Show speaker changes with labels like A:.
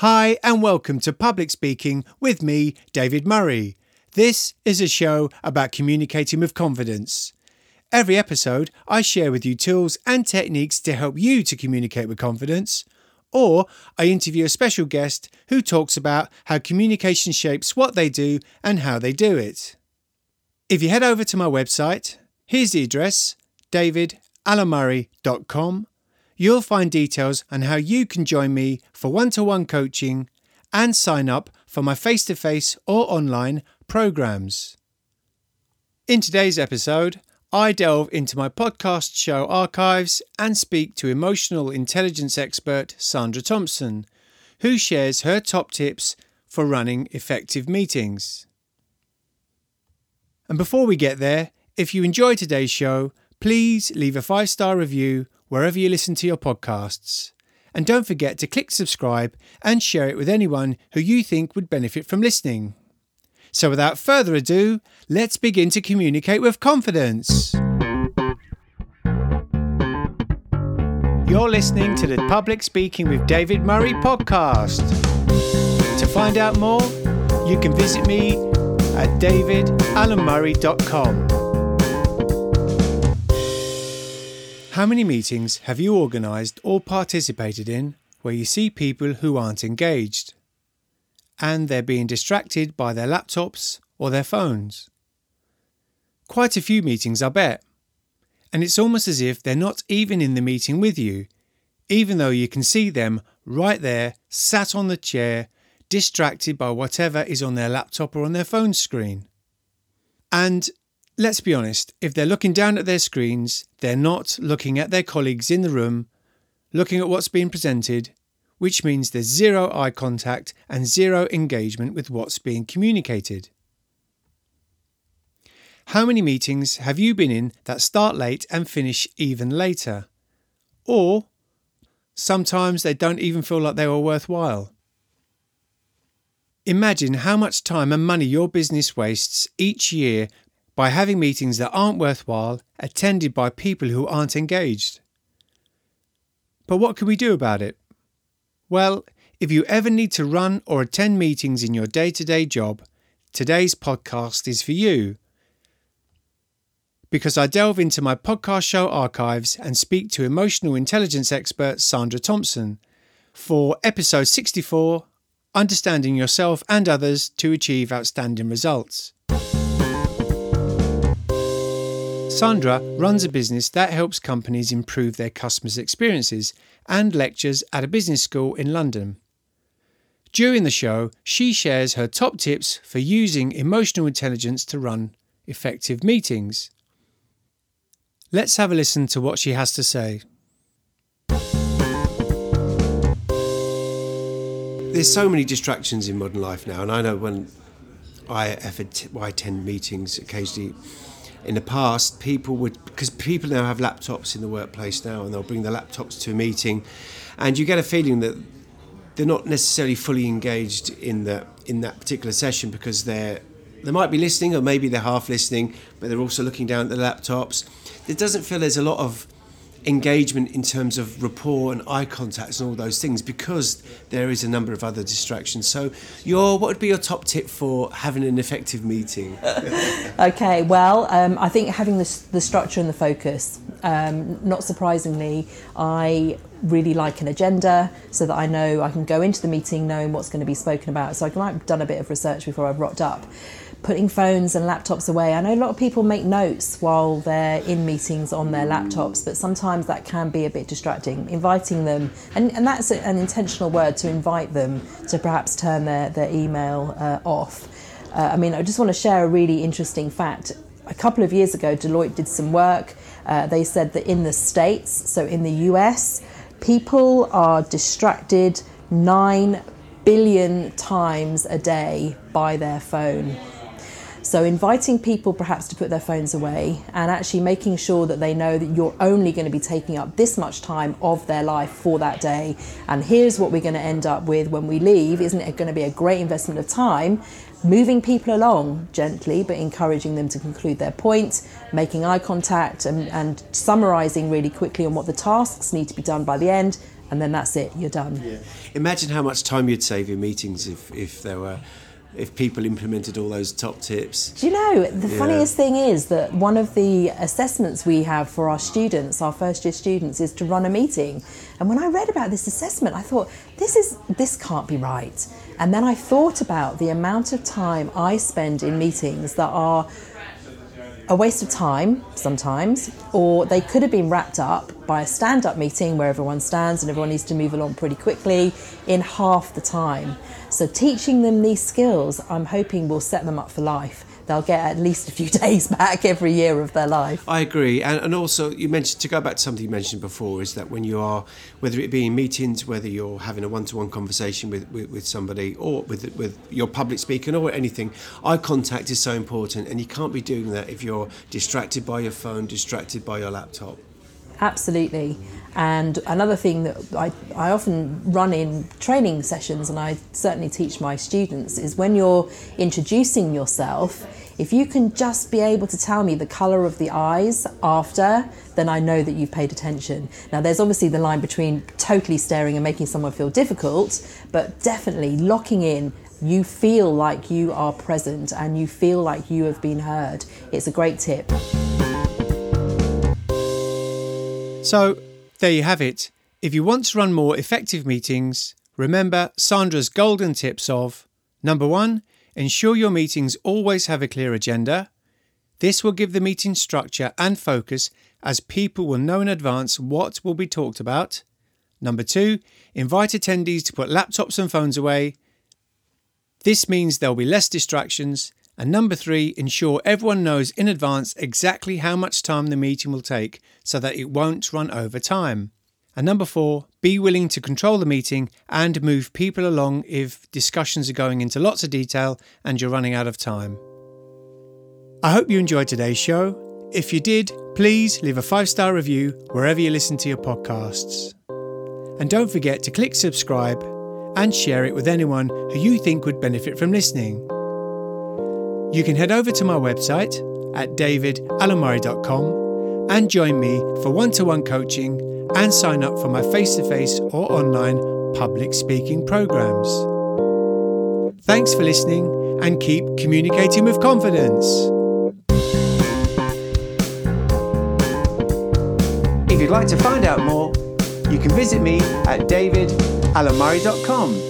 A: Hi, and welcome to Public Speaking with me, David Murray. This is a show about communicating with confidence. Every episode, I share with you tools and techniques to help you to communicate with confidence, or I interview a special guest who talks about how communication shapes what they do and how they do it. If you head over to my website, here's the address davidalamurray.com you'll find details on how you can join me for one to one coaching and sign up for my face to face or online programs. In today's episode, I delve into my podcast show archives and speak to emotional intelligence expert Sandra Thompson, who shares her top tips for running effective meetings. And before we get there, if you enjoy today's show, please leave a five star review wherever you listen to your podcasts. And don't forget to click subscribe and share it with anyone who you think would benefit from listening. So, without further ado, let's begin to communicate with confidence. You're listening to the Public Speaking with David Murray podcast. To find out more, you can visit me at davidalamurray.com. How many meetings have you organised or participated in where you see people who aren't engaged? And they're being distracted by their laptops or their phones? Quite a few meetings, I bet. And it's almost as if they're not even in the meeting with you, even though you can see them right there, sat on the chair, distracted by whatever is on their laptop or on their phone screen. And let's be honest, if they're looking down at their screens, they're not looking at their colleagues in the room, looking at what's being presented, which means there's zero eye contact and zero engagement with what's being communicated. How many meetings have you been in that start late and finish even later? Or sometimes they don't even feel like they were worthwhile. Imagine how much time and money your business wastes each year by having meetings that aren't worthwhile attended by people who aren't engaged. But what can we do about it? Well, if you ever need to run or attend meetings in your day to day job, today's podcast is for you. Because I delve into my podcast show archives and speak to emotional intelligence expert Sandra Thompson for episode 64 Understanding Yourself and Others to Achieve Outstanding Results. Sandra runs a business that helps companies improve their customers' experiences and lectures at a business school in London. During the show, she shares her top tips for using emotional intelligence to run effective meetings. Let's have a listen to what she has to say.
B: There's so many distractions in modern life now, and I know when I attend meetings occasionally in the past, people would because people now have laptops in the workplace now, and they'll bring their laptops to a meeting, and you get a feeling that they're not necessarily fully engaged in the in that particular session because they're they might be listening or maybe they're half listening, but they're also looking down at the laptops. It doesn't feel there's a lot of engagement in terms of rapport and eye contacts and all those things because there is a number of other distractions. So, your what would be your top tip for having an effective meeting?
C: okay, well, um, I think having the, the structure and the focus. Um, not surprisingly, I really like an agenda so that I know I can go into the meeting knowing what's going to be spoken about. So I might have done a bit of research before I've rocked up putting phones and laptops away. I know a lot of people make notes while they're in meetings on their laptops, but sometimes that can be a bit distracting. Inviting them, and, and that's an intentional word to invite them to perhaps turn their, their email uh, off. Uh, I mean, I just want to share a really interesting fact. A couple of years ago, Deloitte did some work. Uh, they said that in the States, so in the US, people are distracted 9 billion times a day by their phone. So, inviting people perhaps to put their phones away and actually making sure that they know that you're only going to be taking up this much time of their life for that day. And here's what we're going to end up with when we leave. Isn't it going to be a great investment of time? Moving people along gently, but encouraging them to conclude their point, making eye contact, and, and summarizing really quickly on what the tasks need to be done by the end, and then that's it. You're done.
B: Yeah. Imagine how much time you'd save in meetings if if there were if people implemented all those top tips.
C: Do you know, the
B: Yeah.
C: funniest thing is that one of the assessments we have for our students, our first year students, is to run a meeting. And when I read about this assessment, I thought, this is this can't be right. And then I thought about the amount of time I spend in meetings that are a waste of time sometimes, or they could have been wrapped up by a stand up meeting where everyone stands and everyone needs to move along pretty quickly in half the time. So, teaching them these skills, I'm hoping will set them up for life. They'll get at least a few days back every year of their life.
B: I agree, and, and also you mentioned to go back to something you mentioned before is that when you are, whether it be in meetings, whether you're having a one-to-one conversation with, with, with somebody or with with your public speaking or anything, eye contact is so important, and you can't be doing that if you're distracted by your phone, distracted by your laptop.
C: Absolutely. And another thing that I, I often run in training sessions, and I certainly teach my students, is when you're introducing yourself, if you can just be able to tell me the colour of the eyes after, then I know that you've paid attention. Now, there's obviously the line between totally staring and making someone feel difficult, but definitely locking in. You feel like you are present and you feel like you have been heard. It's a great tip.
A: So, there you have it. If you want to run more effective meetings, remember Sandra's golden tips of number one, ensure your meetings always have a clear agenda. This will give the meeting structure and focus as people will know in advance what will be talked about. Number two, invite attendees to put laptops and phones away. This means there'll be less distractions. And number three, ensure everyone knows in advance exactly how much time the meeting will take so that it won't run over time. And number four, be willing to control the meeting and move people along if discussions are going into lots of detail and you're running out of time. I hope you enjoyed today's show. If you did, please leave a five star review wherever you listen to your podcasts. And don't forget to click subscribe and share it with anyone who you think would benefit from listening. You can head over to my website at davidalamurray.com and join me for one to one coaching and sign up for my face to face or online public speaking programs. Thanks for listening and keep communicating with confidence. If you'd like to find out more, you can visit me at davidalamurray.com.